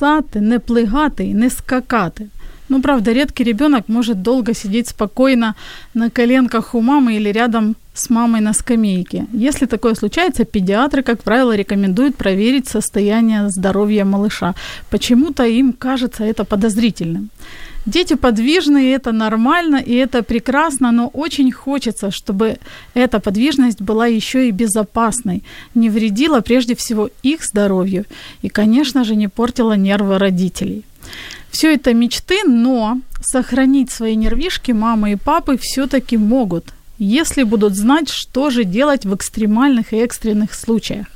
Не гасати, не плигати і не скакати. Ну, правда, редкий ребенок может долго сидеть спокойно на коленках у мамы или рядом с мамой на скамейке. Если такое случается, педиатры, как правило, рекомендуют проверить состояние здоровья малыша. Почему-то им кажется это подозрительным. Дети подвижные, это нормально и это прекрасно, но очень хочется, чтобы эта подвижность была еще и безопасной, не вредила прежде всего их здоровью и, конечно же, не портила нервы родителей. Все это мечты, но сохранить свои нервишки мамы и папы все-таки могут, если будут знать, что же делать в экстремальных и экстренных случаях.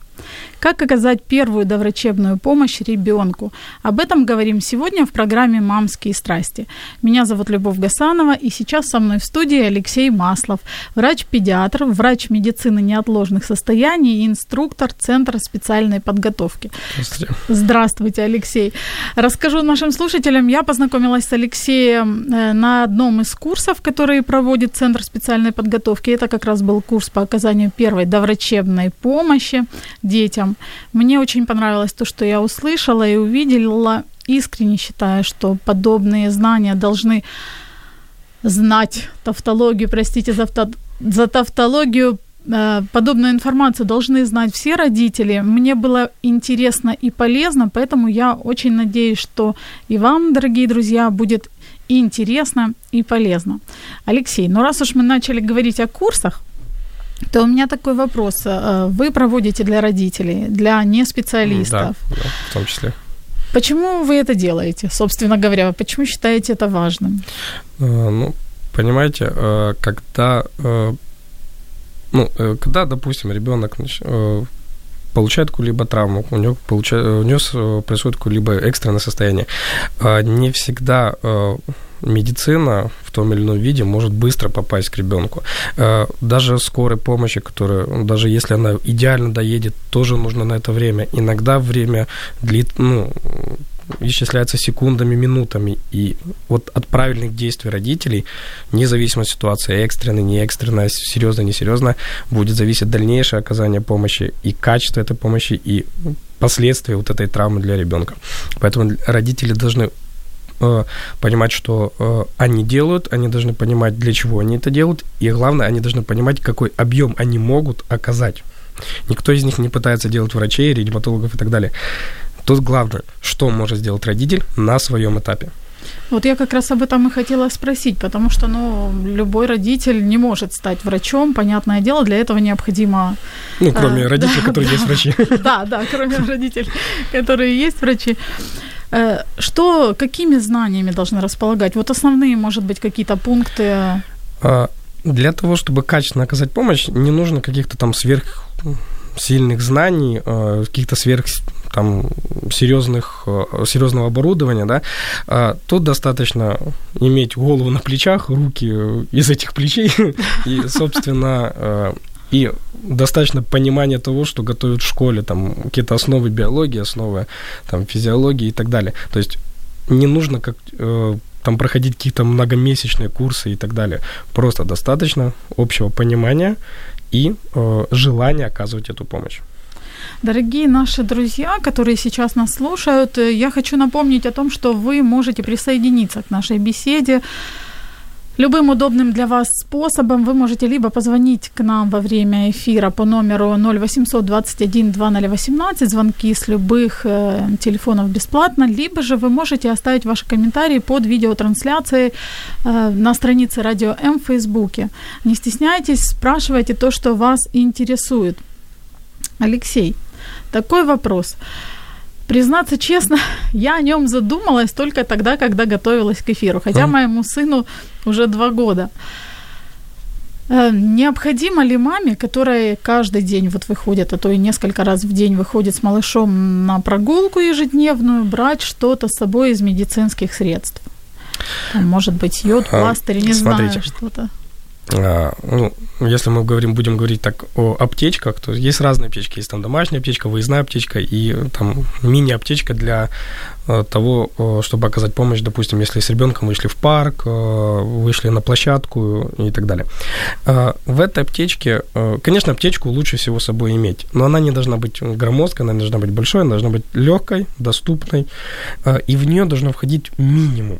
Как оказать первую доврачебную помощь ребенку? Об этом говорим сегодня в программе «Мамские страсти». Меня зовут Любовь Гасанова, и сейчас со мной в студии Алексей Маслов, врач-педиатр, врач медицины неотложных состояний и инструктор Центра специальной подготовки. Здравствуйте. Здравствуйте, Алексей. Расскажу нашим слушателям, я познакомилась с Алексеем э, на одном из курсов, которые проводит Центр специальной подготовки. Это как раз был курс по оказанию первой доврачебной помощи детям. Мне очень понравилось то, что я услышала и увидела. Искренне считаю, что подобные знания должны знать тавтологию, простите за, авто, за тавтологию, э, подобную информацию должны знать все родители. Мне было интересно и полезно, поэтому я очень надеюсь, что и вам, дорогие друзья, будет интересно, и полезно. Алексей, ну раз уж мы начали говорить о курсах, то у меня такой вопрос. Э, Вы проводите для родителей, для неспециалистов. Да, да, в том числе. Почему вы это делаете, собственно говоря? Почему считаете это важным? Э, Ну, понимаете, э, когда, ну, когда, допустим, ребенок получает какую-либо травму, у него, получает, у него происходит какое-либо экстренное состояние, не всегда медицина в том или ином виде может быстро попасть к ребенку. Э, Даже скорой помощи, которая, даже если она идеально доедет, тоже нужно на это время. Иногда время длит, ну, исчисляется секундами, минутами. И вот от правильных действий родителей, независимо от ситуации, экстренная, не экстренная, серьезная, несерьезная, будет зависеть дальнейшее оказание помощи и качество этой помощи, и последствия вот этой травмы для ребенка. Поэтому родители должны понимать, что э, они делают, они должны понимать, для чего они это делают, и главное, они должны понимать, какой объем они могут оказать. Никто из них не пытается делать врачей, реаниматологов и так далее. Тут главное, что может сделать родитель на своем этапе. Вот я как раз об этом и хотела спросить, потому что, ну, любой родитель не может стать врачом, понятное дело, для этого необходимо... Ну, кроме э, родителей, да, которые да. есть врачи. Да, да, кроме родителей, которые есть врачи. Э, Что, какими знаниями должны располагать? Вот основные, может быть, какие-то пункты. А, Для того, чтобы качественно оказать помощь, не нужно каких-то там сверх сильных знаний, э, каких-то сверх там серьезных, э, серьезного оборудования, да, А тут достаточно иметь голову на плечах, руки из этих плечей и, собственно, и достаточно понимания того, что готовят в школе, там какие-то основы биологии, основы там физиологии и так далее. То есть не нужно как э, там проходить какие-то многомесячные курсы и так далее. Просто достаточно общего понимания и э, желания оказывать эту помощь. Дорогие наши друзья, которые сейчас нас слушают, э, я хочу напомнить о том, что вы можете присоединиться к нашей беседе. Любым удобным для вас способом вы можете либо позвонить к нам во время эфира по номеру 0800 21 2018, звонки с любых э, телефонов бесплатно, либо же вы можете оставить ваши комментарии под видеотрансляцией э, на странице Радио М в Фейсбуке. Не стесняйтесь, спрашивайте то, что вас интересует. Алексей, такой вопрос. Признаться честно, я о нем задумалась только тогда, когда готовилась к эфиру, хотя моему сыну уже два года. Э, необходимо ли маме, которая каждый день вот выходит, а то и несколько раз в день выходит с малышом на прогулку ежедневную, брать что-то с собой из медицинских средств? Там, может быть, йод, а, пластырь, не Смотрите. знаю, что-то. А, ну, если мы говорим, будем говорить так о аптечках, то есть разные аптечки. Есть там домашняя аптечка, выездная аптечка и там мини-аптечка для э, того, э, чтобы оказать помощь, допустим, если с ребенком вышли в парк, э, вышли на площадку и так далее. В этой аптечке, конечно, аптечку лучше всего с собой иметь, но она не должна быть громоздкой, она не должна быть большой, она должна быть легкой, доступной, и в нее должно входить минимум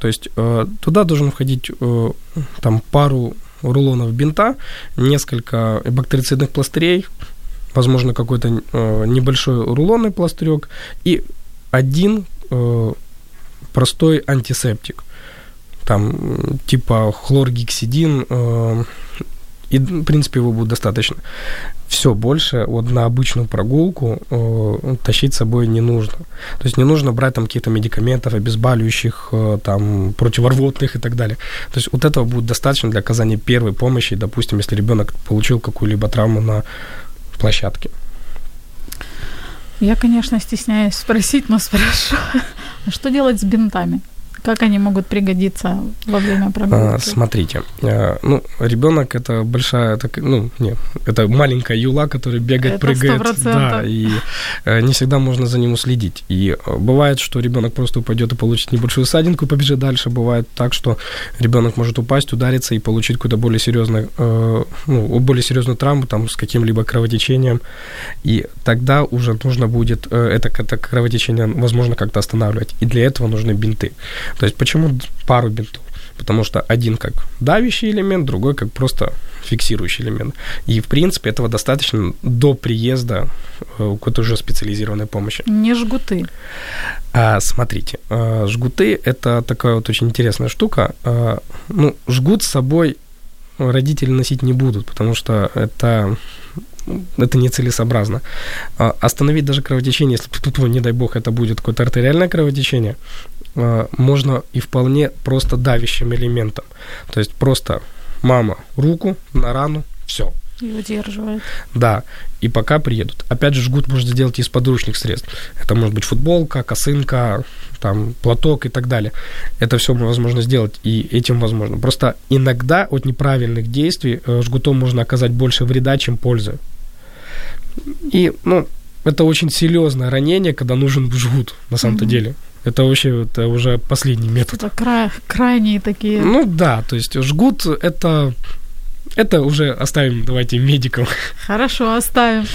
то есть э, туда должен входить э, там пару рулонов бинта, несколько бактерицидных пластырей, возможно, какой-то э, небольшой рулонный пластырек и один простой антисептик. Там типа хлоргексидин, и, в принципе, его будет достаточно. Все, больше вот на обычную прогулку э, тащить с собой не нужно. То есть не нужно брать там каких-то медикаментов, обезболивающих, э, там, противорвотных и так далее. То есть вот этого будет достаточно для оказания первой помощи, допустим, если ребенок получил какую-либо травму на площадке. Я, конечно, стесняюсь спросить, но спрошу. А что делать с бинтами? Как они могут пригодиться во время прогулки? А, смотрите, а, ну, ребенок это большая, так, ну, нет, это маленькая юла, которая бегает, это прыгает. 100%. Да, и э, не всегда можно за ним уследить. И э, бывает, что ребенок просто упадет и получит небольшую садинку и побежит дальше. Бывает так, что ребенок может упасть, удариться и получить какую-то более серьезную, э, ну, более серьезную травму там с каким-либо кровотечением. И тогда уже нужно будет это, это кровотечение, возможно, как-то останавливать. И для этого нужны бинты. То есть почему пару бинтов? Потому что один как давящий элемент, другой как просто фиксирующий элемент. И, в принципе, этого достаточно до приезда э, какой-то уже специализированной помощи. Не жгуты. А, смотрите, э, жгуты – это такая вот очень интересная штука. А, ну, жгут с собой родители носить не будут, потому что это это нецелесообразно. А остановить даже кровотечение, если, не дай бог, это будет какое-то артериальное кровотечение, можно и вполне просто давящим элементом. То есть просто мама руку на рану, все. И удерживает. Да, и пока приедут. Опять же, жгут можно сделать из подручных средств. Это может быть футболка, косынка, там, платок и так далее. Это все возможно сделать, и этим возможно. Просто иногда от неправильных действий э, жгутом можно оказать больше вреда, чем пользы. И, ну, это очень серьезное ранение, когда нужен жгут, на самом-то mm-hmm. деле. Это вообще это уже последний метод. Это край, крайние такие. Ну да, то есть жгут это это уже оставим, давайте, медикам. Хорошо, оставим.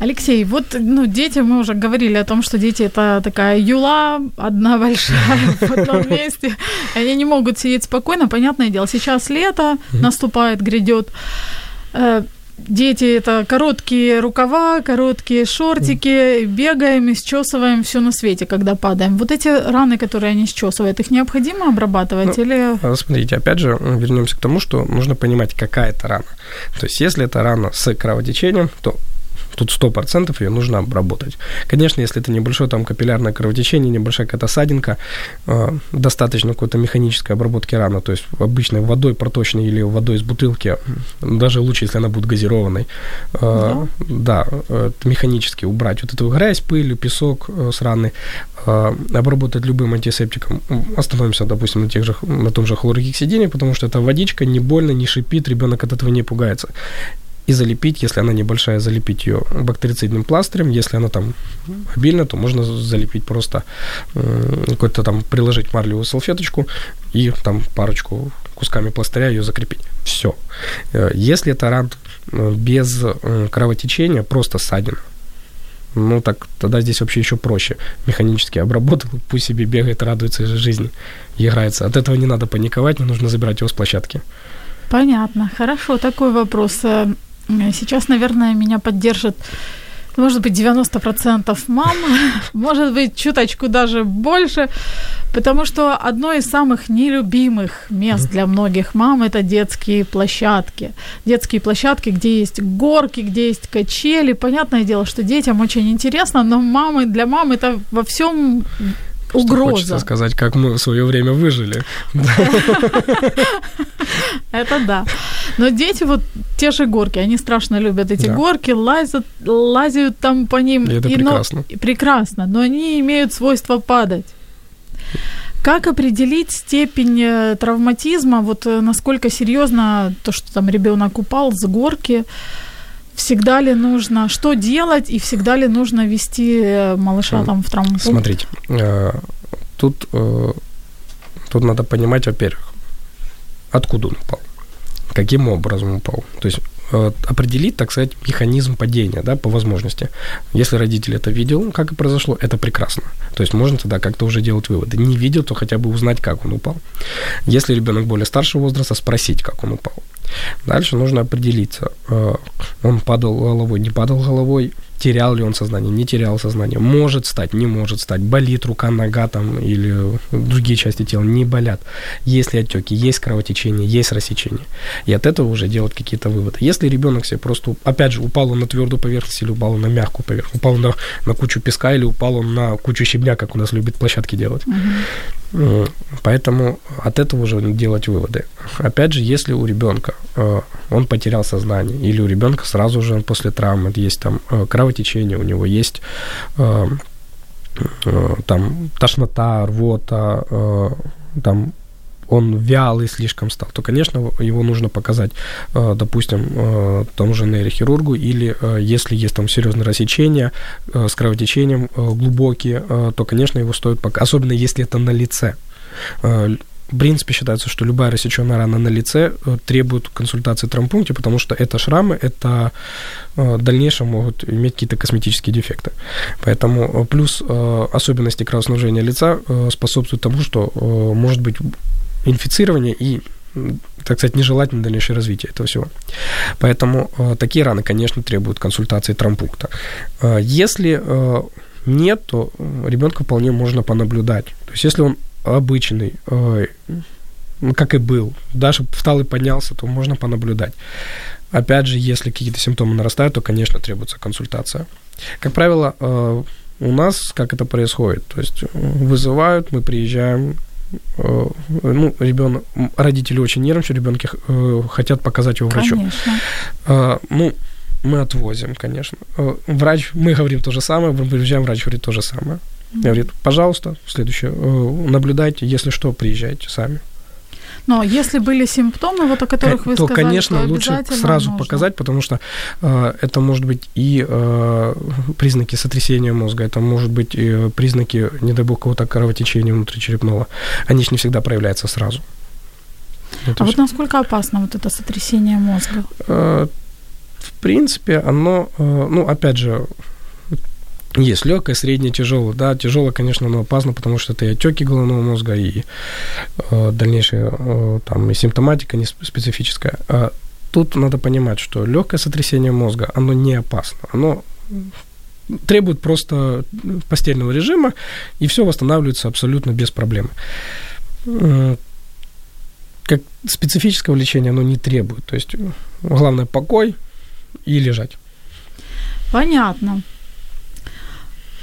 Алексей, вот ну, дети, мы уже говорили о том, что дети это такая юла, одна большая в одном месте. Они не могут сидеть спокойно, понятное дело. Сейчас лето наступает, грядет. Дети это короткие рукава, короткие шортики, бегаем и счесываем все на свете, когда падаем. Вот эти раны, которые они счесывают, их необходимо обрабатывать ну, или... А, смотрите, опять же, вернемся к тому, что нужно понимать, какая это рана. То есть, если это рана с кровотечением, то Тут сто процентов ее нужно обработать. Конечно, если это небольшое там капиллярное кровотечение, небольшая какая-то садинка, э, достаточно какой-то механической обработки раны, то есть обычной водой проточной или водой из бутылки, даже лучше, если она будет газированной. Э, да, э, механически убрать вот эту грязь, пыль, песок э, с раны, э, обработать любым антисептиком. Остановимся, допустим, на, тех же, на том же хлоргексидине, потому что это водичка, не больно, не шипит, ребенок от этого не пугается и залепить, если она небольшая, залепить ее бактерицидным пластырем. Если она там обильна, то можно залепить просто э, какой-то там приложить марлевую салфеточку и там парочку кусками пластыря ее закрепить. Все. Э, если это ран э, без кровотечения, просто ссадина, ну так тогда здесь вообще еще проще. Механически обработал, пусть себе бегает, радуется жизни играется. От этого не надо паниковать, не нужно забирать его с площадки. Понятно. Хорошо, такой вопрос. Сейчас, наверное, меня поддержит может быть, 90% мам, может быть, чуточку даже больше, потому что одно из самых нелюбимых мест для многих мам – это детские площадки. Детские площадки, где есть горки, где есть качели. Понятное дело, что детям очень интересно, но мамы, для мам это во всем угроза. Хочется сказать, как мы в свое время выжили. Это да. Но дети, вот те же горки, они страшно любят эти да. горки, лазят, лазят там по ним. И это и, прекрасно. Но, прекрасно, но они имеют свойство падать. Как определить степень э, травматизма, вот э, насколько серьезно то, что там ребенок упал с горки, всегда ли нужно, что делать и всегда ли нужно вести э, малыша там в травмпункт? Смотрите, тут, тут надо понимать, во-первых, откуда он упал каким образом упал. То есть э, определить, так сказать, механизм падения, да, по возможности. Если родитель это видел, как и произошло, это прекрасно. То есть можно тогда как-то уже делать выводы. Не видел, то хотя бы узнать, как он упал. Если ребенок более старшего возраста, спросить, как он упал. Дальше нужно определиться, э, он падал головой, не падал головой, терял ли он сознание, не терял сознание, может стать, не может стать, болит рука, нога там или другие части тела не болят, есть ли отеки, есть кровотечение, есть рассечение. И от этого уже делать какие-то выводы. Если ребенок себе просто, опять же, упал он на твердую поверхность или упал он на мягкую поверхность, упал он на, на кучу песка или упал он на кучу щебня, как у нас любят площадки делать. Uh-huh. Поэтому от этого уже делать выводы. Опять же, если у ребенка э, он потерял сознание, или у ребенка сразу же после травмы есть там э, кровотечение, у него есть э, там тошнота, рвота, там он вялый слишком стал, то, конечно, его нужно показать, допустим, тому же нейрохирургу, или если есть там серьезное рассечение с кровотечением глубокие, то, конечно, его стоит показать, особенно если это на лице в принципе, считается, что любая рассеченная рана на лице э, требует консультации в травмпункте, потому что это шрамы, это э, в дальнейшем могут иметь какие-то косметические дефекты. Поэтому э, плюс особенности кровоснабжения лица способствуют тому, что может быть инфицирование и так сказать, нежелательно дальнейшее развитие этого всего. Поэтому э, такие раны, конечно, требуют консультации травмпункта. Э, если э, нет, то ребенка вполне можно понаблюдать. То есть, если он обычный, ну, как и был, даже встал и поднялся, то можно понаблюдать. Опять же, если какие-то симптомы нарастают, то, конечно, требуется консультация. Как правило, э, у нас как это происходит? То есть вызывают, мы приезжаем, э, ну, ребенок, родители очень нервничают, ребенки э, хотят показать его врачу. Конечно. Ну, мы отвозим, конечно. Врач, мы говорим то же самое, приезжаем, врач говорит то же самое. Говорит, пожалуйста, следующее, э, наблюдайте, если что, приезжайте сами. Но если были симптомы, вот о которых вы то, сказали, конечно, то лучше сразу нужно. показать, потому что э, это может быть и э, признаки сотрясения мозга, это может быть и признаки, не дай бог, какого-то кровотечения внутричерепного. Они же не всегда проявляются сразу. Это а все. вот насколько опасно вот это сотрясение мозга? Э, в принципе, оно, э, ну, опять же, есть легкое, среднее, тяжелое. Да, тяжелое, конечно, оно опасно, потому что это и отеки головного мозга, и э, дальнейшая э, там и симптоматика не специфическая. А тут надо понимать, что легкое сотрясение мозга, оно не опасно. Оно требует просто постельного режима, и все восстанавливается абсолютно без проблем. Как специфического лечения оно не требует. То есть главное покой и лежать. Понятно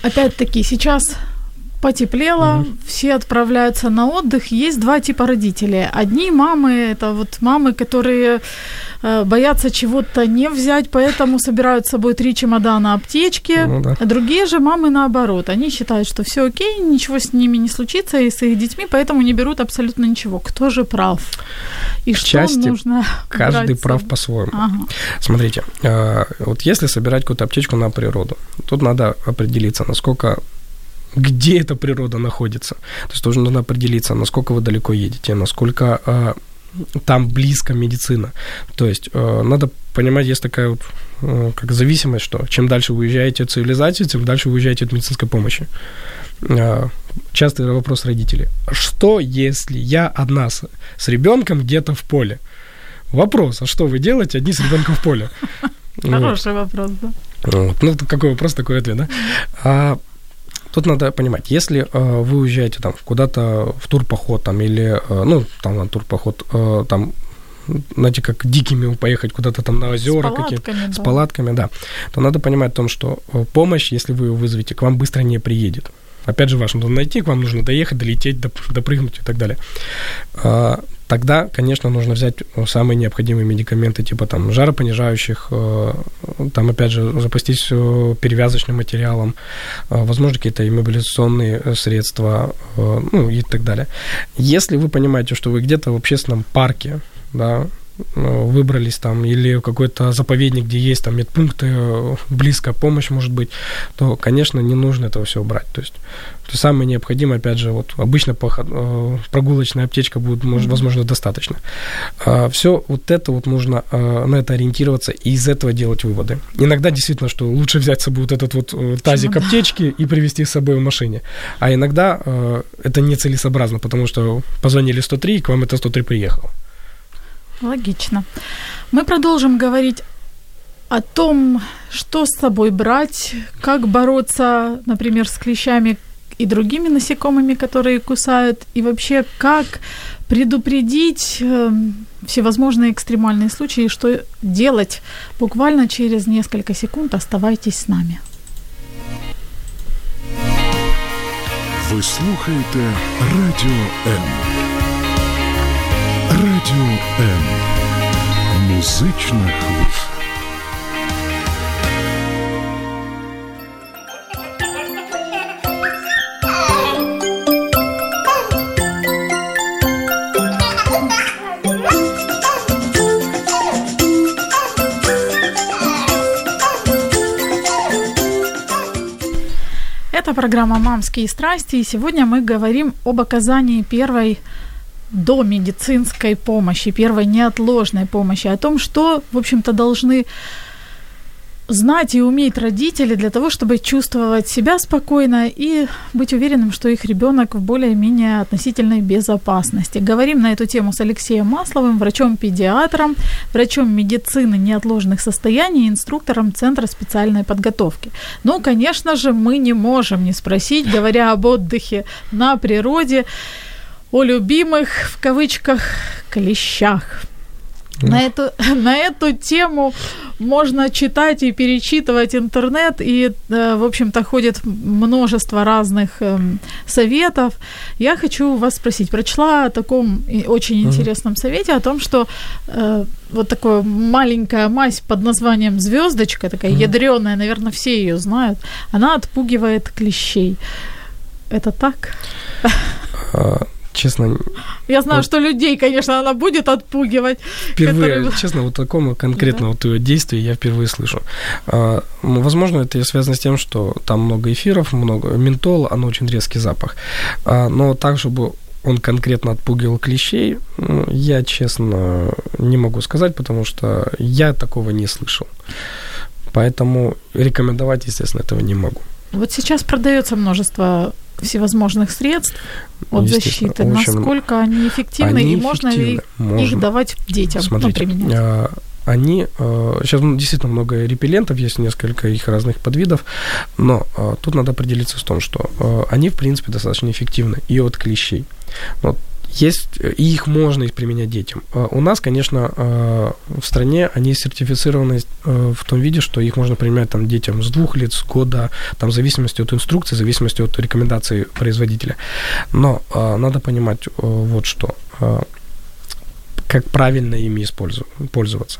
опять-таки, сейчас потеплело, mm все отправляются на отдых. Есть два типа родителей. Одни мамы, это вот мамы, которые э, боятся чего-то не взять, поэтому собирают с собой три чемодана аптечки. Ну, да. Другие же мамы наоборот. Они считают, что все окей, ничего с ними не случится и с их детьми, поэтому не берут абсолютно ничего. Кто же прав? И что части нужно каждый брать прав по-своему. Ага. Смотрите, э, вот если собирать какую-то аптечку на природу, тут надо определиться, насколько где эта природа находится. То есть тоже нужно определиться, насколько вы далеко едете, насколько э, там близко медицина. То есть э, надо понимать, есть такая вот э, как зависимость, что чем дальше вы уезжаете от цивилизации, тем дальше вы уезжаете от медицинской помощи. Э, частый вопрос родителей. Что, если я одна с, с ребенком где-то в поле? Вопрос, а что вы делаете одни с ребенком в поле? Хороший вопрос, да. Вот. Ну, какой вопрос, такой ответ, да? А, тут надо понимать, если э, вы уезжаете там куда-то в турпоход там или, э, ну, там на турпоход, э, там, знаете, как дикими поехать куда-то там на озера какие-то, палатками, с да. палатками, да, то надо понимать о том, что э, помощь, если вы ее вызовете, к вам быстро не приедет. Опять же, вас нужно найти, к вам нужно доехать, долететь, доп- допрыгнуть и так далее. Тогда, конечно, нужно взять э, самые необходимые медикаменты, типа там жаропонижающих, э, там, опять же, запастись э, перевязочным материалом, возможно, какие-то иммобилизационные средства, ну и так далее. Если вы понимаете, что вы где-то в общественном парке, да, выбрались там, или какой-то заповедник, где есть там медпункты, э, близкая помощь может быть, то, конечно, не нужно этого всего брать. То есть, то самое необходимое, опять же, вот обычно поход- э, прогулочная аптечка будет, может, возможно, достаточно. Все вот это вот нужно э, на это ориентироваться и из этого делать выводы. Иногда действительно, что лучше взять с собой вот этот вот э, тазик аптечки и привезти с собой в машине. А иногда э, это нецелесообразно, потому что позвонили 103, и к вам это 103 приехал. Логично. Мы продолжим говорить о том, что с собой брать, как бороться, например, с клещами и другими насекомыми, которые кусают, и вообще как предупредить э, всевозможные экстремальные случаи, что делать буквально через несколько секунд. Оставайтесь с нами. Ви слухаєте Радіо М. Радіо М. Музична хвиля. Это программа «Мамские страсти», и сегодня мы говорим об оказании первой домедицинской помощи, первой неотложной помощи, о том, что, в общем-то, должны знать и уметь родители для того, чтобы чувствовать себя спокойно и быть уверенным, что их ребенок в более-менее относительной безопасности. Говорим на эту тему с Алексеем Масловым, врачом-педиатром, врачом медицины неотложных состояний, инструктором Центра специальной подготовки. Ну, конечно же, мы не можем не спросить, говоря об отдыхе на природе, о любимых, в кавычках, клещах. На эту, на эту тему можно читать и перечитывать интернет, и, э, в общем-то, ходит множество разных эм, советов. Я хочу вас спросить, прочла о таком очень интересном совете, о том, что э, вот такая маленькая мазь под названием звездочка, такая ядреная, наверное, все ее знают, она отпугивает клещей. Это так? Честно, Я знаю, Вот. что людей, конечно, она будет отпугивать. Впервые, которые- честно, вот такому конкретно вот её действия я впервые слышу. А, возможно, это связано с тем, что там много эфиров, много ментола, оно очень резкий запах. А, но так, чтобы он конкретно отпугивал клещей, ну, я, честно, не могу сказать, потому что я такого не слышал. Поэтому рекомендовать, естественно, этого не могу. Вот сейчас продается множество всевозможных средств от Естественно, защиты. очень- Насколько они эффективны Они и можно ли эффективны. их, Можно. их давать детям ну, Смотрите, применять? а, они, сейчас действительно много репеллентов, есть несколько их разных подвидов, но а, тут надо определиться с том, что а, они, в принципе, достаточно эффективны и от клещей. Вот есть, и их можно применять детям. А У нас, конечно, а, в стране они сертифицированы а, в том виде, что их можно применять там, детям с двух лет, с года, там, в зависимости от инструкции, в зависимости от рекомендаций производителя. Но а, надо понимать а, вот что. Как правильно ими использу- пользоваться.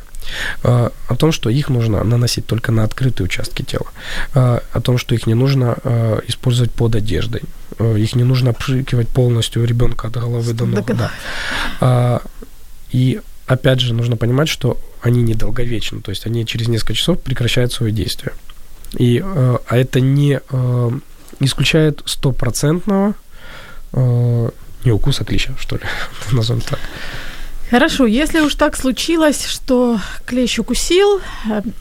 А, О том, что их нужно наносить только на открытые участки тела. А, О том, что их не нужно а, использовать под одеждой. Их не нужно обшикивать полностью ребенка от головы до ног. Да. И опять же, нужно понимать, что они недолговечны, то есть они через несколько часов прекращают свое действие. И, а это не э, исключает стопроцентного не укуса клеща, что ли, назовем так. Хорошо, если уж так случилось, что клещ укусил,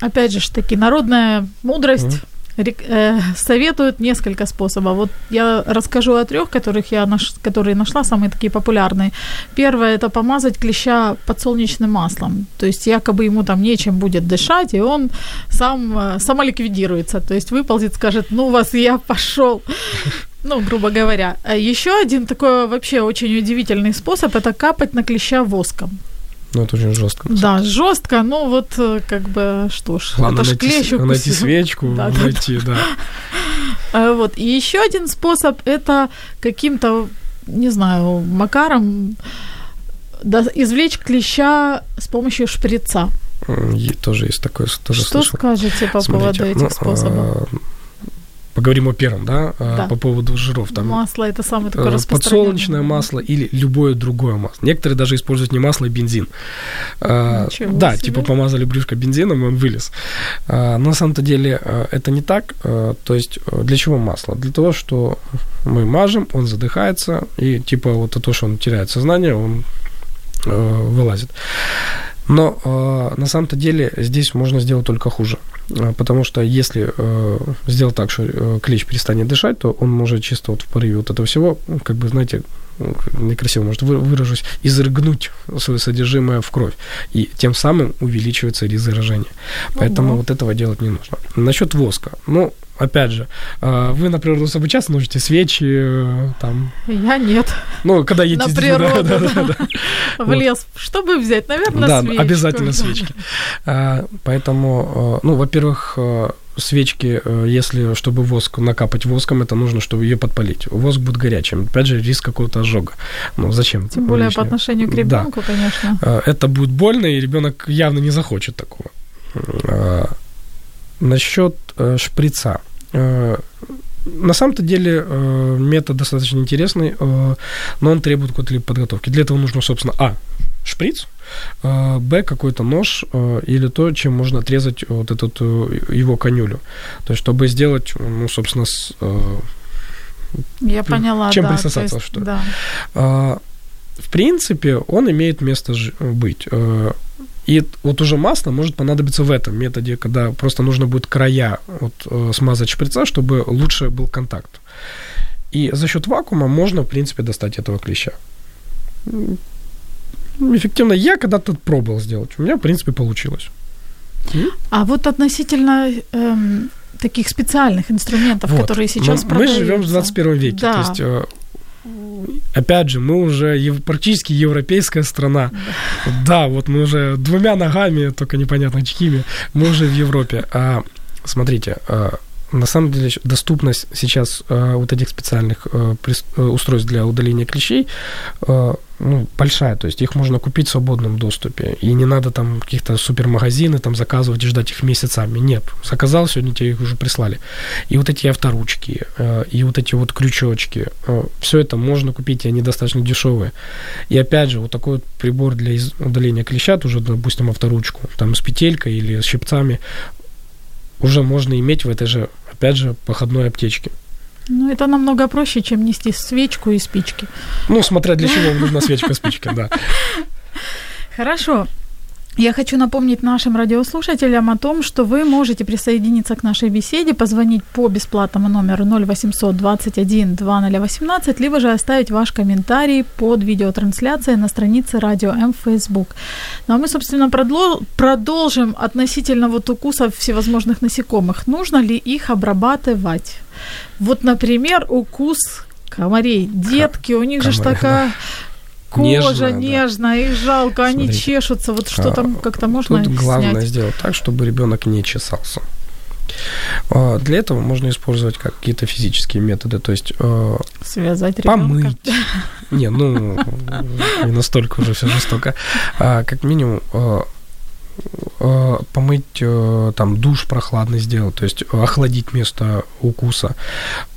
опять же таки, народная мудрость mm-hmm. советует несколько способов. Вот я расскажу о трех, которых я наш, которые нашла, самые такие популярные. Первое – это помазать клеща подсолнечным маслом. То есть якобы ему там нечем будет дышать, и он сам э, самоликвидируется. То есть выползет, скажет, ну вас я пошел. Ну, грубо говоря. Еще один такой вообще очень удивительный способ – это капать на клеща воском. Ну, это очень жестко. Да, жестко, но вот э, как бы, что ж, Главное это ж клещ укусил. найти свечку, Да, да, найти, да. А, Вот. И еще один способ – это каким-то, не знаю, макаром извлечь клеща с помощью шприца. И Тоже есть такое, тоже Что слышал. скажете по поводу этих ну, способов? Поговорим о первом, да, а, Да. по поводу жиров. Там Масло – это самый такой э, распространенный. подсолнечное масло или любое другое масло. Некоторые даже используют не масло, а бензин. А, Ничего Да, себе. типа помазали брюшко бензином, и он вылез. А, Но на самом-то деле э, это не так. Э, То есть для чего масло? Для того, что мы мажем, он задыхается, и типа вот то, что он теряет сознание, он вылазит. Но э, на самом-то деле здесь можно сделать только хуже. Э, Потому что если э, сделать так, что э, клещ перестанет дышать, то он может чисто вот в порыве вот этого всего, ну, как бы, знаете, ну, некрасиво, может, вы- выражусь, изрыгнуть свое содержимое в кровь. И тем самым увеличивается риск заражения. Поэтому Ого. вот этого делать не нужно. Насчет воска. Ну, опять же, э, вы на природу с собой часто носите свечи, э, там, Я нет. ну, когда едете На детьми, да, природу. да, да, да. В Вот. лес. Чтобы взять? Наверное, Да, свечку. обязательно свечки. А, Поэтому, э, ну, во-первых, э, свечки, э, если, чтобы воск накапать воском, это нужно, чтобы ее подпалить. Воск будет горячим. Опять же, риск какого-то ожога. Ну, зачем? Тем более по лишнее? отношению к Да. ребенку, конечно. Э, Это будет больно, и ребенок явно не захочет такого. Э, Насчет э, шприца. Э, На самом-то деле э, метод достаточно интересный, э, но он требует какой-то либо подготовки. Для этого нужно, собственно, а. шприц, б. какой-то нож или то, чем можно отрезать вот этот его конюлю. То есть, чтобы сделать, ну, собственно, с, Я поняла, чем да. присосаться, есть, что? Да. а, в принципе, он имеет место быть. И вот уже масло может понадобиться в этом методе, когда просто нужно будет края вот, э, смазать шприца, чтобы лучше был контакт. И за счет вакуума можно, в принципе, достать этого клеща. Эффективно. Я когда-то пробовал сделать. У меня, в принципе, получилось. А вот относительно эм, таких специальных инструментов, Вот. которые сейчас Мы- Мы продаются. живем в 21 веке. Да. То есть, э, опять же, мы уже ев- практически европейская страна. Да. вот мы уже двумя ногами, только непонятно чьими, мы уже в Европе. А, смотрите, а, на самом деле доступность сейчас а, вот этих специальных прис- а, устройств для удаления клещей а, ну, большая, то есть их можно купить в свободном доступе, и не надо там каких-то супермагазины там заказывать и ждать их месяцами. Нет, заказал, сегодня тебе их уже прислали. И вот эти авторучки, э, и вот эти вот крючочки, все это можно купить, и они достаточно дешевые. И опять же, вот такой вот прибор для удаления клеща, тоже, допустим, авторучку, там с петелькой или с щипцами, уже можно иметь в этой же, опять же, походной аптечке. Ну, это намного проще, чем нести свечку и спички. Ну, смотря для чего вам нужна свечка, спичка, да. Хорошо. Я хочу напомнить нашим радиослушателям о том, что вы можете присоединиться к нашей беседе, позвонить по бесплатному номеру 0800 21 2018, либо же оставить ваш комментарий под видеотрансляцией на странице Радио М в Facebook. Ну а мы, собственно, продолжим относительно вот укусов всевозможных насекомых. Нужно ли их обрабатывать? Вот, например, укус комарей. Детки, у них же комары, такая кожа Нежная, да. нежная, их жалко, они Смотрите. чешутся. Вот что А, там как-то можно Тут главное снять? сделать так, чтобы ребенок не чесался. А, Для этого можно использовать как какие-то физические методы, то есть э, Связать ребенка. помыть. Не, ну, не настолько уже все жестоко. А, Как минимум, э, помыть э, там душ прохладный сделать, то есть охладить место укуса.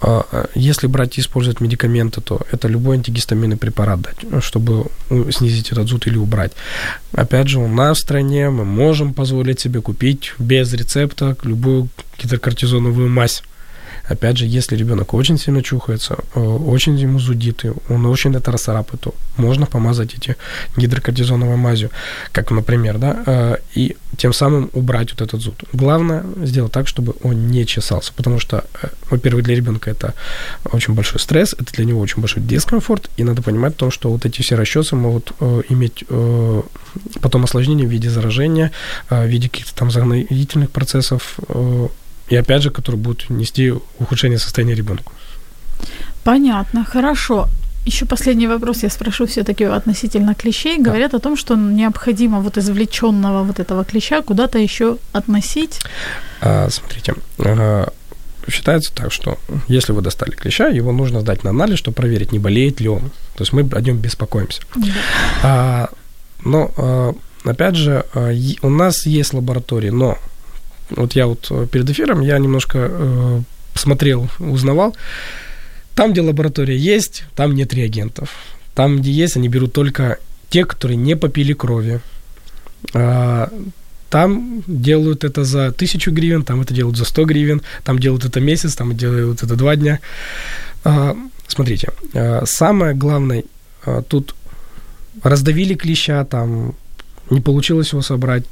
Э, если брать и использовать медикаменты, то это любой антигистаминный препарат дать, чтобы снизить этот зуд или убрать. Опять же, у нас в стране мы можем позволить себе купить без рецепта любую гидрокортизоновую мазь Опять же, если ребенок очень сильно чухается, э, очень ему зудит, и он очень это расцарапает, то можно помазать эти гидрокортизоновой мазью, как, например, да, э, и тем самым убрать вот этот зуд. Главное сделать так, чтобы он не чесался, потому что, э, во-первых, для ребенка это очень большой стресс, это для него очень большой дискомфорт, и надо понимать то, что вот эти все расчесы могут иметь потом осложнения в виде заражения, в виде каких-то там загноительных процессов, и опять же, которые будут нести ухудшение состояния ребенка. Понятно, хорошо. Еще последний вопрос я спрошу все-таки относительно клещей. Говорят да. о том, что необходимо вот извлеченного вот этого клеща куда-то еще относить. А, смотрите, а, считается так, что если вы достали клеща, его нужно сдать на анализ, чтобы проверить, не болеет ли он. То есть мы о нем беспокоимся. Да. А, но, а, опять же, а, у нас есть лаборатории, но вот я вот э, перед эфиром, я немножко э, смотрел, узнавал. Там, где лаборатория есть, там нет реагентов. Там, где есть, они берут только те, которые не попили крови. А, там делают это за тысячу гривен, там это делают за 100 гривен, там делают это месяц, там делают это два дня. А, смотрите, а, самое главное, а, тут раздавили клеща, там не получилось его собрать,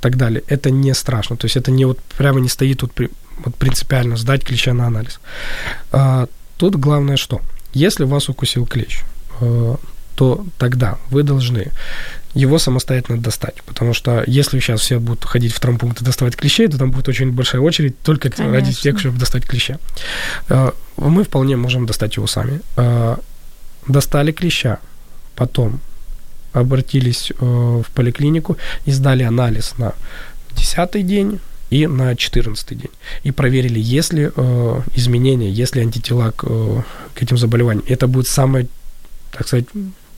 так далее. Это не страшно. То есть это не вот прямо не стоит тут при, вот принципиально сдать клеща на анализ. А, тут главное что? Если вас укусил клещ, а, то тогда вы должны его самостоятельно достать. Потому что если сейчас все будут ходить в травмпункт и доставать клещей, то там будет очень большая очередь только Конечно. ради тех, чтобы достать клеща. А, мы вполне можем достать его сами. А, достали клеща, потом обратились э, в поликлинику и сдали анализ на 10 день и на 14 день. И проверили, есть ли э, изменения, есть ли антитела к, э, к этим заболеваниям. Это будет самый, так сказать,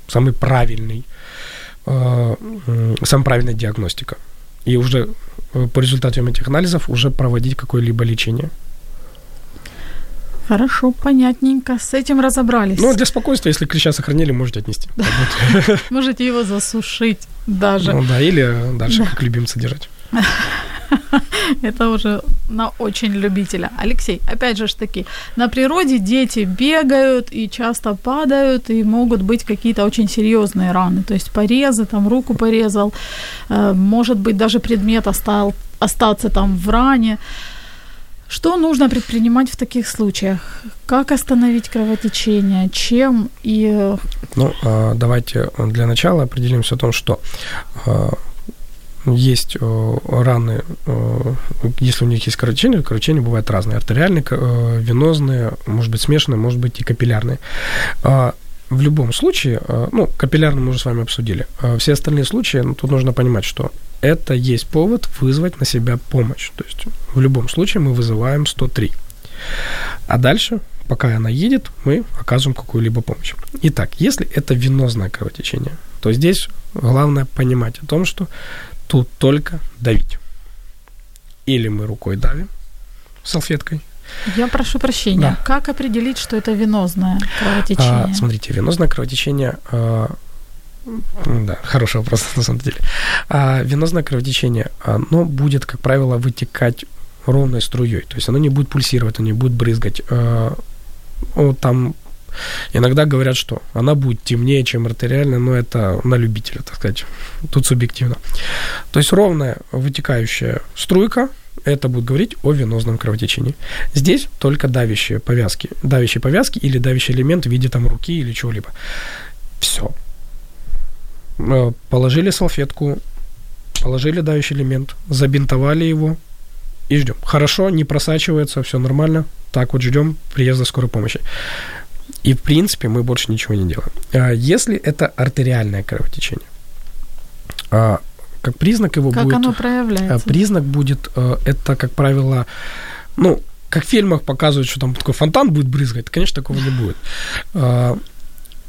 самый правильный, э, самая правильная диагностика. И уже э, по результатам этих анализов уже проводить какое-либо лечение. Хорошо, понятненько. С этим разобрались. Ну, для спокойствия, если клеща сохранили, можете отнести. Можете его засушить даже. Ну да, или дальше как любимца держать. Это уже на очень любителя. Алексей, опять же таки, на природе дети бегают и часто падают, и могут быть какие-то очень серьезные раны. То есть порезы, там руку порезал, э, может быть даже предмет остал, остаться там в ране. Что нужно предпринимать в таких случаях? Как остановить кровотечение? Чем и... Ну, а, давайте для начала определимся о том, что а, есть раны, если у них есть кровотечение, кровотечения бывают разные. Артериальные, венозные, может быть смешанные, может быть и капиллярные. А, в любом случае, ну, капиллярно мы уже с вами обсудили. Все остальные случаи, ну, тут нужно понимать, что это есть повод вызвать на себя помощь. То есть в любом случае мы вызываем 103. А дальше, пока она едет, мы оказываем какую-либо помощь. Итак, если это венозное кровотечение, то здесь главное понимать о том, что тут только давить. Или мы рукой давим салфеткой, я прошу прощения. Да. Как определить, что это венозное кровотечение? А, смотрите, венозное кровотечение а, да, хороший вопрос на самом деле. А венозное кровотечение, оно будет, как правило, вытекать ровной струей. То есть оно не будет пульсировать, оно не будет брызгать. А, там иногда говорят, что она будет темнее, чем артериальная, но это на любителя, так сказать. Тут субъективно. То есть ровная вытекающая струйка, это будет говорить о венозном кровотечении. Здесь только давящие повязки, давящие повязки или давящий элемент в виде там руки или чего-либо. Все. Э, положили салфетку, положили давящий элемент, забинтовали его и ждем. Хорошо, не просачивается, все нормально. Так вот ждем приезда скорой помощи. И, в принципе, мы больше ничего не делаем. А если это артериальное кровотечение, а, как признак его как будет... Как оно проявляется? А, признак будет, э, это, как правило, ну, как в фильмах показывают, что там такой фонтан будет брызгать, конечно, такого не будет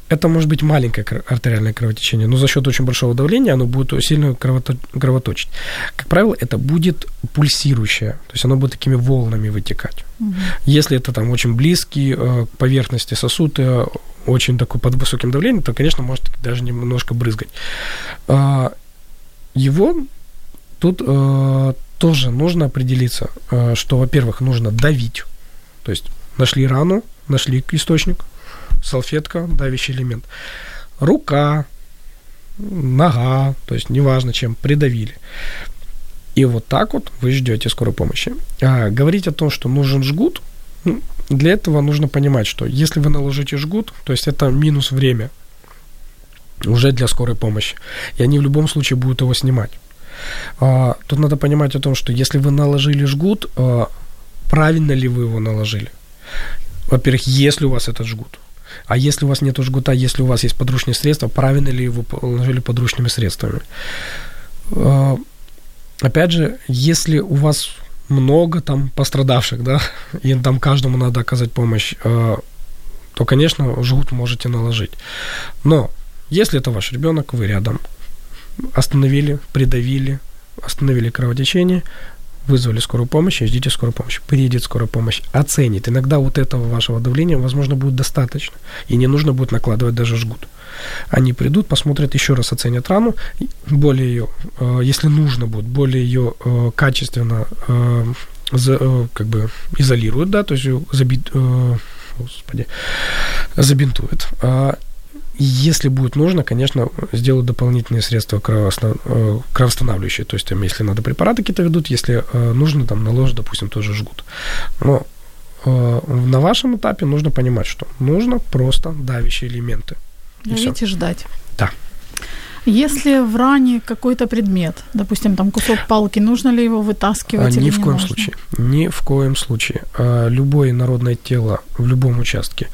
это может быть маленькое артериальное кровотечение, но за счет очень большого давления оно будет сильно кровото- кровоточить. Как правило, это будет пульсирующее, то есть оно будет такими волнами вытекать. Если это там очень близкий э, к поверхности сосуд, э, очень такой под высоким давлением, то, конечно, может даже немножко брызгать. А, его тут э, тоже нужно определиться, что, во-первых, нужно давить, то есть нашли рану, нашли источник, салфетка, давящий элемент, рука, нога, то есть неважно чем, придавили. И вот так вот вы ждете скорой помощи. А, говорить о том, что нужен жгут, ну, для этого нужно понимать, что если вы наложите жгут, то есть это минус время уже для скорой помощи, и они в любом случае будут его снимать. А, тут надо понимать о том, что если вы наложили жгут, а, правильно ли вы его наложили? Во-первых, если у вас этот жгут. А если у вас нет жгута, если у вас есть подручные средства, правильно ли вы положили подручными средствами? А, опять же, если у вас много там пострадавших, да, и там каждому надо оказать помощь, а, то, конечно, жгут можете наложить. Но если это ваш ребенок, вы рядом, остановили, придавили, остановили кровотечение, вызвали скорую помощь ждите скорую помощь. Приедет скорая помощь, оценит. Иногда вот этого вашего давления, возможно, будет достаточно. И не нужно будет накладывать даже жгут. Они придут, посмотрят еще раз, оценят рану, более ее, э, если нужно будет, более ее э, качественно э, как бы изолируют, да, то есть забит, господи, забинтуют. Если будет нужно, конечно, сделают дополнительные средства э, кровоостанавливающие. То есть, там, если надо препараты какие-то ведут, если э, нужно, там, наложат, допустим, тоже жгут. Но э, на вашем этапе нужно понимать, что нужно просто давящие элементы. Давить и, и ждать. Да. Если в ране какой-то предмет, допустим, там кусок палки, нужно ли его вытаскивать? А, ни в коем нужно? случае. Ни в коем случае. А, любое народное тело в любом участке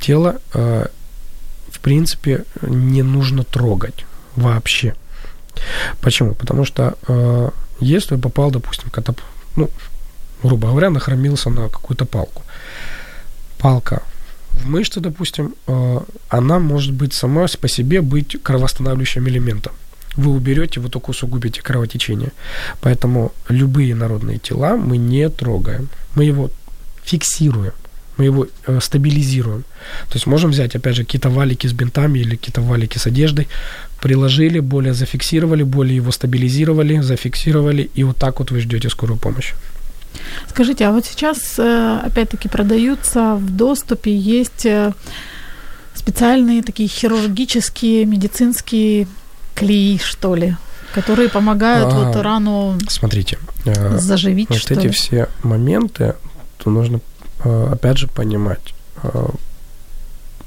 тела в принципе, не нужно трогать вообще. Почему? Потому что э, если попал, допустим, когда, ну, грубо говоря, нахромился на какую-то палку, палка в мышце, допустим, э, она может быть сама по себе быть кровоостанавливающим элементом. Вы уберете, вы только усугубите кровотечение. Поэтому любые народные тела мы не трогаем. Мы его фиксируем мы его э, стабилизируем. То есть можем взять, опять же, какие-то валики с бинтами или какие-то валики с одеждой, приложили, более зафиксировали, более его стабилизировали, зафиксировали, и вот так вот вы ждете скорую помощь. Скажите, а вот сейчас, э, опять-таки, продаются в доступе, есть э, специальные такие хирургические, медицинские клеи, что ли, которые помогают а, вот рану смотрите, э, заживить, вот что эти ли? все моменты, то нужно опять же, понимать. Э,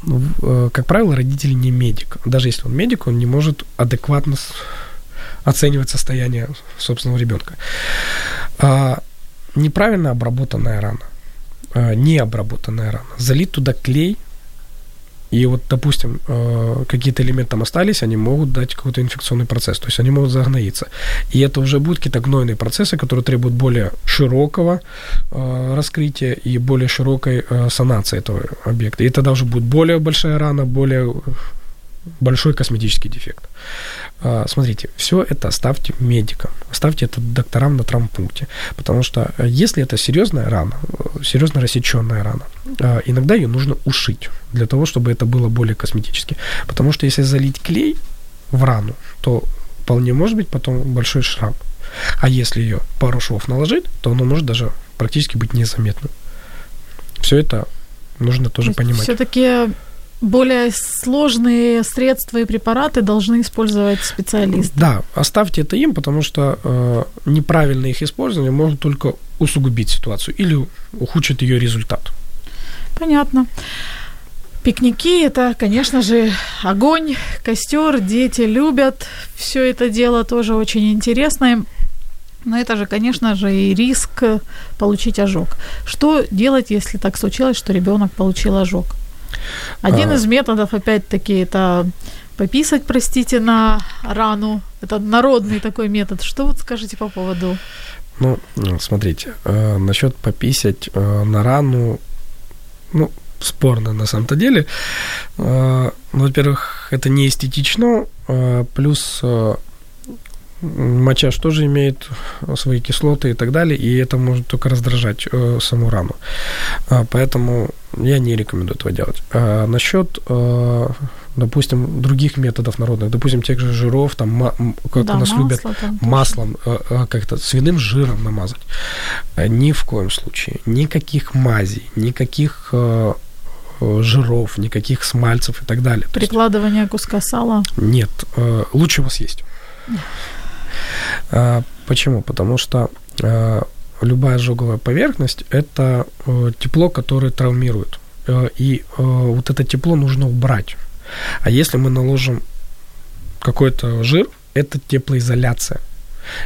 э, как правило, родители не медик. Даже если он медик, он не может адекватно оценивать состояние собственного ребенка. А, неправильно обработанная рана, необработанная рана, залить туда клей – и вот, допустим, э, какие-то элементы там остались, они могут дать какой-то инфекционный процесс, то есть они могут загноиться. И это уже будут какие-то гнойные процессы, которые требуют более широкого э, раскрытия и более широкой э, санации этого объекта. И тогда уже будет более большая рана, более большой косметический дефект. А, смотрите, все это оставьте медикам, оставьте это докторам на травмпункте, потому что если это серьезная рана, серьезно рассеченная рана, а, иногда ее нужно ушить для того, чтобы это было более косметически. Потому что если залить клей в рану, то вполне может быть потом большой шрам. А если ее пару швов наложить, то оно может даже практически быть незаметным. Все это нужно тоже понимать. Все-таки более сложные средства и препараты должны использовать специалисты. Да, оставьте это им, потому что э, неправильное их использование может только усугубить ситуацию или ухудшить ее результат. Понятно. Пикники это, конечно же, огонь, костер, дети любят все это дело тоже очень интересное. Но это же, конечно же, и риск получить ожог. Что делать, если так случилось, что ребенок получил ожог? Один а... из методов, опять-таки, это пописать, простите, на рану. Это народный такой метод. Что вот скажете по поводу? Ну, смотрите, э, насчет пописать э, на рану, ну, спорно на самом-то деле. Э, ну, во-первых, это не эстетично, э, плюс э, моча же тоже имеет свои кислоты и так далее, и это может только раздражать э, саму рану. А, поэтому я не рекомендую этого делать. А насчет, э, допустим, других методов народных, допустим, тех же жиров, там, как Да, у нас масло любят там маслом, э, э, как-то свиным жиром намазать. Э, Ни в коем случае. Никаких мазей, никаких э, э, жиров, никаких смальцев и так далее. То есть Прикладывание куска сала. нет, э, лучше вас есть. А, Почему? Потому что э, любая ожоговая поверхность – это э, тепло, которое травмирует. Э, И э, вот это тепло нужно убрать. А если мы наложим какой-то жир, это теплоизоляция.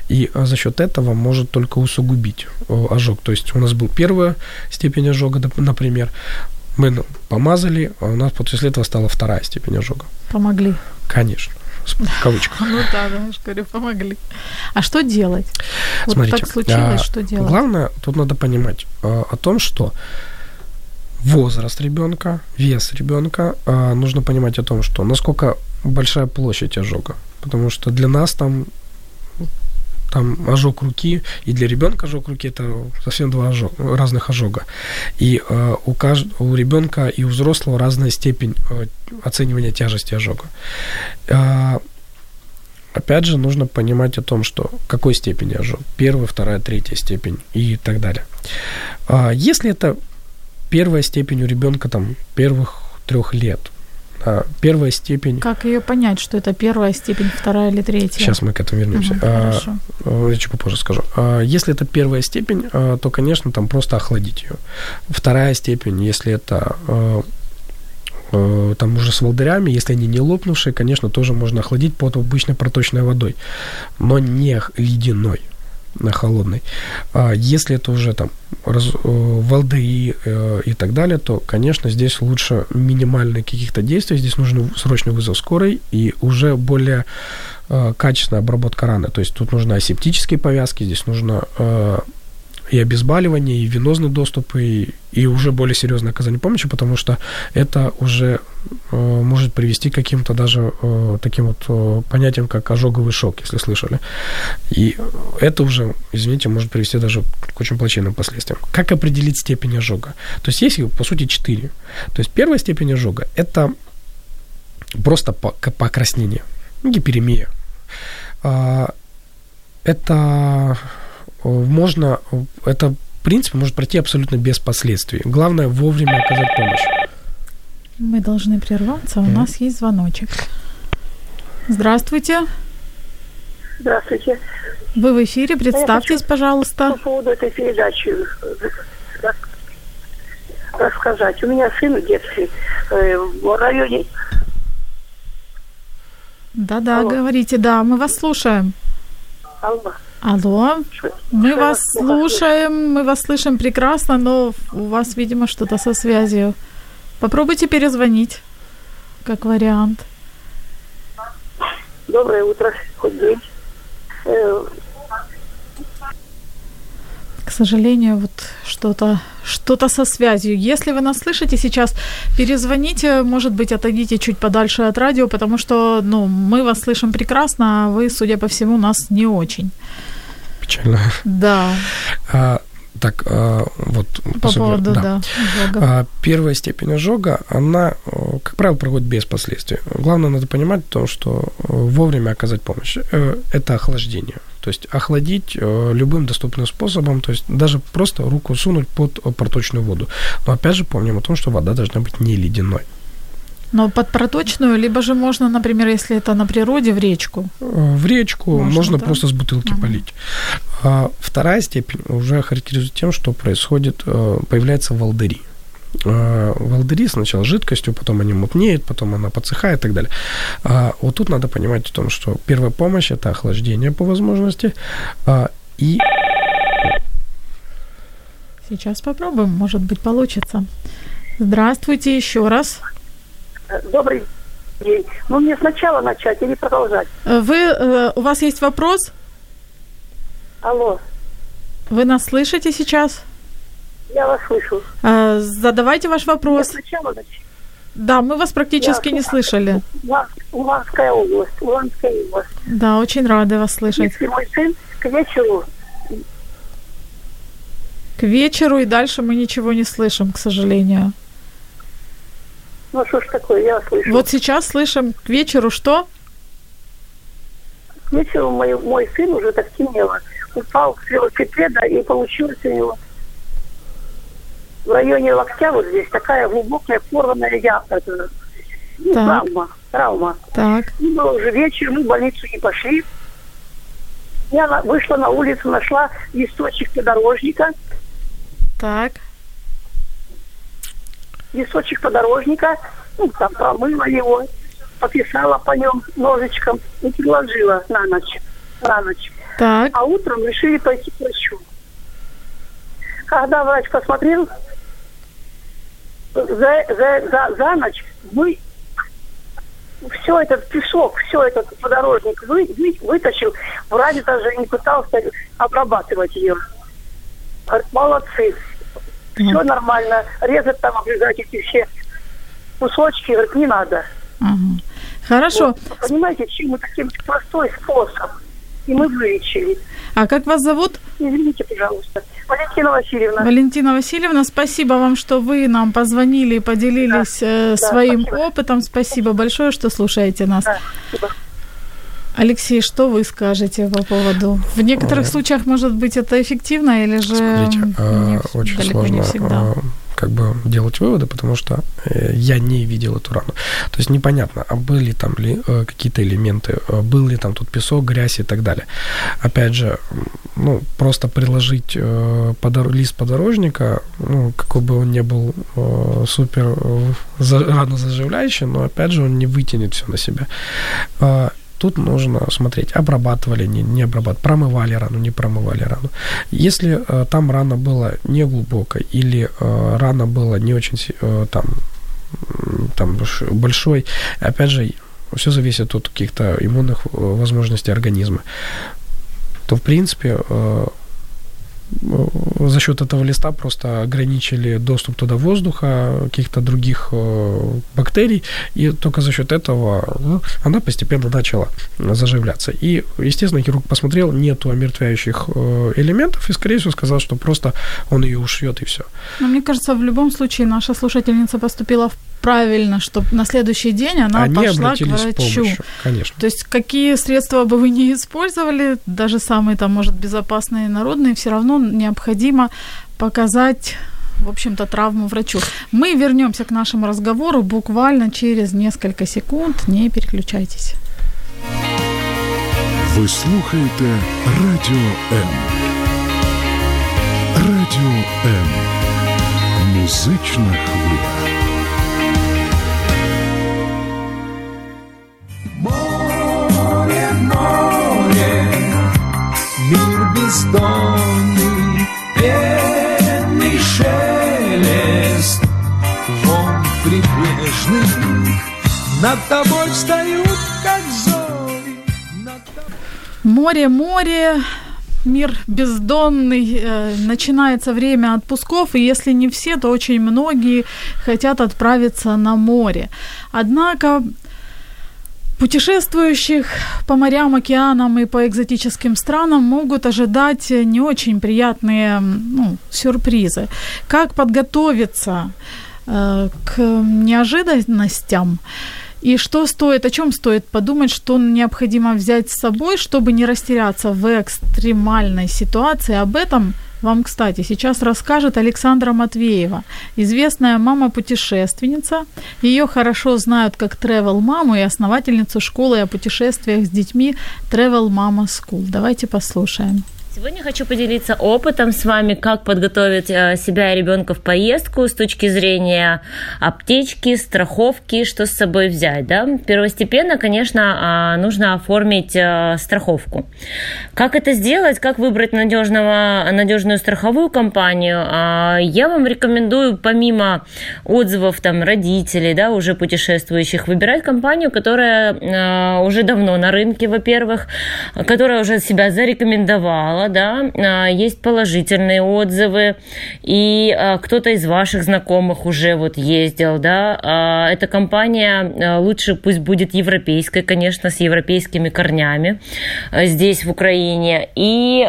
И за счет этого может только усугубить ожог. То есть у нас был первая степень ожога, например, мы помазали, а у нас после этого стала вторая степень ожога. Помогли. Конечно, в кавычках. Ну да, да, же говорю, помогли. А что делать? Вот Смотрите, так случилось, а, что делать? Главное, тут надо понимать а, о том, что возраст ребенка, вес ребенка, а, нужно понимать о том, что насколько большая площадь ожога. Потому что для нас там там ожог руки, и для ребенка ожог руки это совсем два ожог, разных ожога. И э, у, кажд... у ребенка и у взрослого разная степень э, оценивания тяжести ожога. Э, опять же, нужно понимать о том, что какой степени ожог. Первая, вторая, третья степень и так далее. А если это первая степень у ребенка там первых трех лет, первая степень... Как ее понять, что это первая степень, вторая или третья? Сейчас мы к этому вернемся. А, хорошо. э, Я чуть попозже скажу. А, Если это первая степень, а, то, конечно, там просто охладить ее. Вторая степень, если это там уже с волдырями, если они не лопнувшие, конечно, тоже можно охладить под обычной проточной водой, но не ледяной, холодной. А если это уже там раз, э, волдыри э, и так далее, то, конечно, здесь лучше минимальные каких-то действий, здесь нужен срочный вызов скорой и уже более э, качественная обработка раны. То есть тут нужны асептические повязки, здесь нужно э, и обезболивание, и венозный доступ, и, и уже более серьезное оказание помощи, потому что это уже э, может привести к каким-то даже э, таким вот э, понятиям, как ожоговый шок, если слышали. И это уже, извините, может привести даже к очень плачевным последствиям. Как определить степень ожога? То есть есть, по сути, четыре. То есть первая степень ожога – это просто покраснение, гиперемия. А, Это можно, это, в принципе, может пройти абсолютно без последствий. Главное вовремя оказать помощь. Мы должны прерваться, у нас есть звоночек. Здравствуйте, Здравствуйте. вы в эфире, представьтесь, пожалуйста. По поводу этой передачи э, рас- рассказать. У меня сын в детстве э, в районе Да-да, Алло. говорите, да, мы вас слушаем. Алло. Алло, мы вас слушаем, мы вас слышим прекрасно, но у вас, видимо, что-то со связью. Попробуйте перезвонить, как вариант. Доброе утро, хоть день. Э, К сожалению, вот что-то что-то со связью. Если вы нас слышите сейчас, перезвоните, может быть, отойдите чуть подальше от радио, потому что ну, мы вас слышим прекрасно, а вы, судя по всему, нас не очень. Печально. Да, А, так, а, вот. по особенно- поводу, да, ожога. А, Первая степень ожога, она, э, как правило, проходит без последствий. Главное, надо понимать то, что э, вовремя оказать помощь. Э, Это охлаждение. То есть охладить любым доступным способом, то есть даже просто руку сунуть под проточную воду. Но опять же помним о том, что вода должна быть не ледяной. Но под проточную, либо же можно, например, если это на природе, в речку. В речку Можно, можно, да? просто с бутылки Мгм. полить. А вторая степень уже характеризует тем, что происходит, э, появляются волдыри. Э, Волдыри сначала жидкостью, потом они мутнеют, потом она подсыхает и так далее. А вот тут надо понимать о том, что первая помощь – это охлаждение по возможности, а, и Сейчас попробуем, может быть, получится. Здравствуйте еще раз. Э, добрый день. Ну, мне сначала начать или продолжать? Э, Вы, э, у вас есть вопрос? Алло. Вы нас слышите сейчас? Я вас слышу. А, Задавайте ваш Я вопрос. сначала значит, Да, мы вас практически Я- не слышали. Улан- Уланская область, Уланская область. Да, очень рады вас слышать. Если мой сын к вечеру, К вечеру и дальше мы ничего не слышим, к сожалению. Ну что ж такое, я слышу. Вот сейчас слышим к вечеру что? К вечеру мой, мой сын уже так темнело. Упал с велосипеда и получилось у него в районе локтя вот здесь такая глубокая порванная яма. Ну, Так. травма, травма. Так, И было уже вечер, мы в больницу не пошли. Я вышла на улицу, нашла листочек подорожника, так, листочек подорожника, ну, там промыла его, пописала по нем ножичком и приложила на ночь. На ночь. так. А утром решили пойти к врачу. Когда врач посмотрел, за, за, за, за ночь мы все этот песок, все этот подорожник вы, вы- вытащил. Врач даже не пытался обрабатывать ее. Говорит, молодцы. Все нормально. Резать там, обрезать эти все кусочки, говорит, не надо. Ага. Хорошо. Вот, понимаете, чем мы таким простой способ. И мы вылечили. А как вас зовут? Извините, пожалуйста. Валентина Васильевна. Валентина Васильевна, спасибо вам, что вы нам позвонили и поделились э, своим спасибо. опытом. Спасибо большое, что слушаете нас. Да, спасибо. Алексей, что вы скажете по поводу? В некоторых случаях, может быть, это эффективно или же Смотрите, м, э, не- очень далеко сложно не всегда? э, как бы делать выводы, потому что э, я не видел эту рану. То есть непонятно, а были там ли э, какие-то элементы, э, был ли там тут песок, грязь и так далее. Опять же, ну, просто приложить э, подор- лист подорожника, ну, какой бы он ни был э, супер э, за- ранозаживляющий, но опять же он не вытянет все на себя. Тут нужно смотреть, обрабатывали, не, не обрабатывали, промывали рану, не промывали рану. Если э, там рана была не глубокой или э, рана была не очень э, там, там больш- большой, опять же, все зависит от каких-то иммунных э, возможностей организма, то в принципе э, за счет этого листа просто ограничили доступ туда воздуха, каких-то других э, бактерий, и только за счет этого ну, она постепенно начала заживляться. И, естественно, хирург посмотрел, нету омертвяющих э, элементов, и, скорее всего, сказал, что просто он ее ушьет, и все. Но мне кажется, в любом случае наша слушательница поступила правильно, что на следующий день она Они пошла к обратились с врачу. помощью, конечно. То есть какие средства бы вы ни использовали, даже самые там, может, безопасные народные, все равно необходимо показать в общем-то, травму врачу. Мы вернемся к нашему разговору буквально через несколько секунд. Не переключайтесь. Ви слухаєте Радіо М. Радіо М. Музична хвиля. Бездонный, пенный шелест, волн прибрежных над тобой встают, как зори. тобой- Море, море, мир бездонный, э, начинается время отпусков, и если не все, то очень многие хотят отправиться на море. Однако путешествующих по морям, океанам и по экзотическим странам могут ожидать не очень приятные ну, сюрпризы. Как подготовиться э, к неожиданностям? И что стоит, о чем стоит подумать, что необходимо взять с собой, чтобы не растеряться в экстремальной ситуации. Об этом вам, кстати, сейчас расскажет Александра Матвеева, известная мама-путешественница. Ее хорошо знают как travel-маму и основательницу школы о путешествиях с детьми Travel Mama School. Давайте послушаем. Сегодня хочу поделиться опытом с вами, как подготовить э, себя и ребенка в поездку с точки зрения аптечки, страховки, что с собой взять. Да? Первостепенно, конечно, а, нужно оформить э, страховку. Как это сделать, как выбрать надежного, надежную страховую компанию, а, я вам рекомендую, помимо отзывов там, родителей, да, уже путешествующих, выбирать компанию, которая э, уже давно на рынке, во-первых, которая уже себя зарекомендовала, да, а, есть положительные отзывы, и а, кто-то из ваших знакомых уже вот ездил, да. А, эта компания лучше пусть будет европейской, конечно, с европейскими корнями здесь, в Украине, и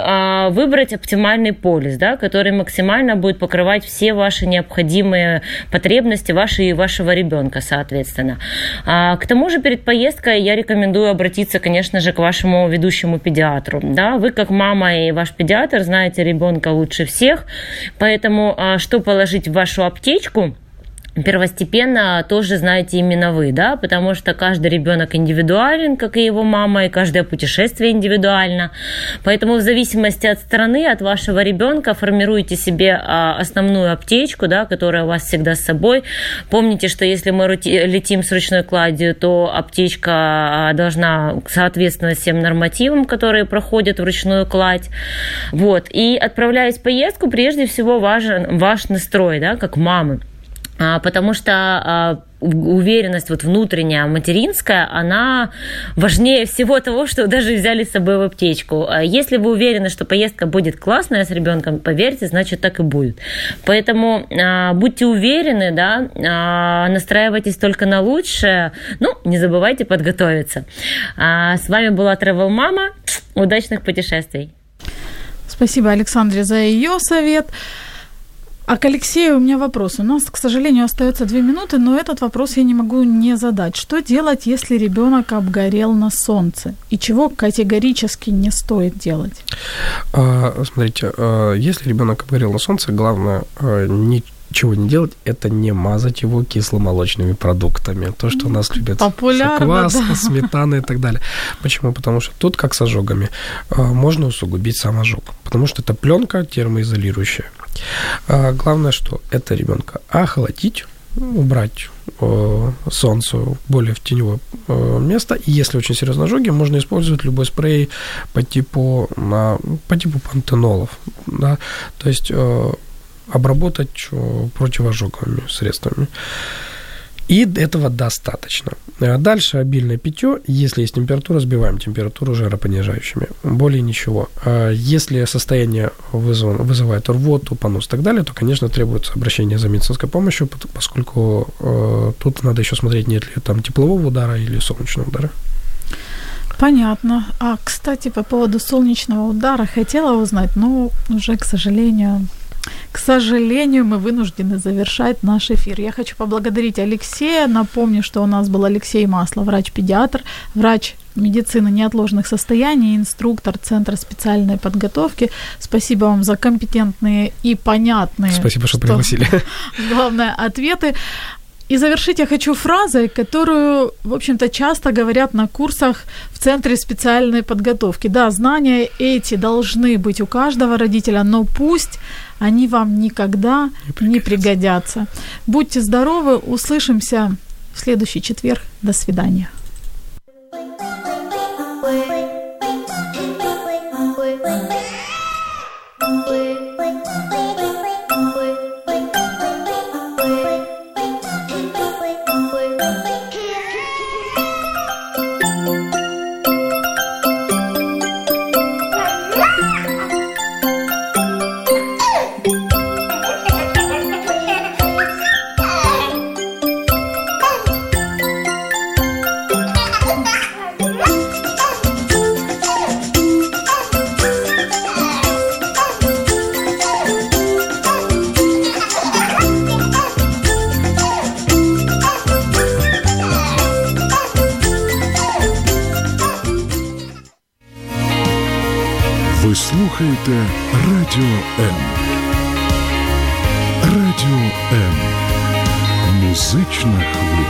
выбрать оптимальный полис, да, который максимально будет покрывать все ваши необходимые потребности ваши и вашего ребенка, соответственно. К тому же перед поездкой я рекомендую обратиться, конечно же, к вашему ведущему педиатру. Да? Вы как мама и ваш педиатр знаете ребенка лучше всех, поэтому а, что положить в вашу аптечку – первостепенно тоже знаете именно вы, да, потому что каждый ребенок индивидуален, как и его мама, и каждое путешествие индивидуально. Поэтому в зависимости от страны, от вашего ребенка формируйте себе а, основную аптечку, да, которая у вас всегда с собой. Помните, что если мы летим с ручной кладью, то аптечка а, должна соответствовать всем нормативам, которые проходят в ручную кладь. Вот. И отправляясь в поездку, прежде всего важен ваш настрой, да, как мамы. А, потому что а, уверенность вот внутренняя, материнская, она важнее всего того, что даже взяли с собой в аптечку. А если вы уверены, что поездка будет классная с ребенком, поверьте, значит так и будет. Поэтому будьте уверены, да, настраивайтесь только на лучшее, ну, не забывайте подготовиться. с вами была Travel Мама. Удачных путешествий. Спасибо Александре за ее совет. А к Алексею у меня вопрос. У нас, к сожалению, остается две минуты, но этот вопрос я не могу не задать. Что делать, если ребенок обгорел на солнце? И чего категорически не стоит делать? А, смотрите, а, если ребенок обгорел на солнце, главное а, не чего не делать, это не мазать его кисломолочными продуктами. То, что у нас любят Популярно, квас, да. сметана и так далее. Почему? Потому что тут, как с ожогами, можно усугубить сам ожог. Потому что это пленка термоизолирующая. А главное, что это ребенка охладить, убрать э, солнце более в теневое э, место. И если очень серьезно ожоги, можно использовать любой спрей по типу, на, по типу пантенолов. Да? То есть э, обработать противоожоговыми средствами. И этого достаточно. А дальше обильное питье. Если есть температура, сбиваем температуру жаропонижающими. Более ничего. А если состояние вызвано, вызывает рвоту, понос и так далее, то, конечно, требуется обращение за медицинской помощью, поскольку э, тут надо еще смотреть, нет ли там теплового удара или солнечного удара. Понятно. А, кстати, по поводу солнечного удара хотела узнать, но уже, к сожалению, к сожалению, мы вынуждены завершать наш эфир. Я хочу поблагодарить Алексея. Напомню, что у нас был Алексей Масло, врач-педиатр, врач медицины неотложных состояний, инструктор Центра специальной подготовки. Спасибо вам за компетентные и понятные. Спасибо, что, что пригласили. Главное, ответы. И завершить я хочу фразой, которую, в общем-то, часто говорят на курсах в Центре специальной подготовки. Да, знания эти должны быть у каждого родителя, но пусть они вам никогда не пригодятся. Не пригодятся. Будьте здоровы, услышимся в следующий четверг. До свидания. Музична хвиля.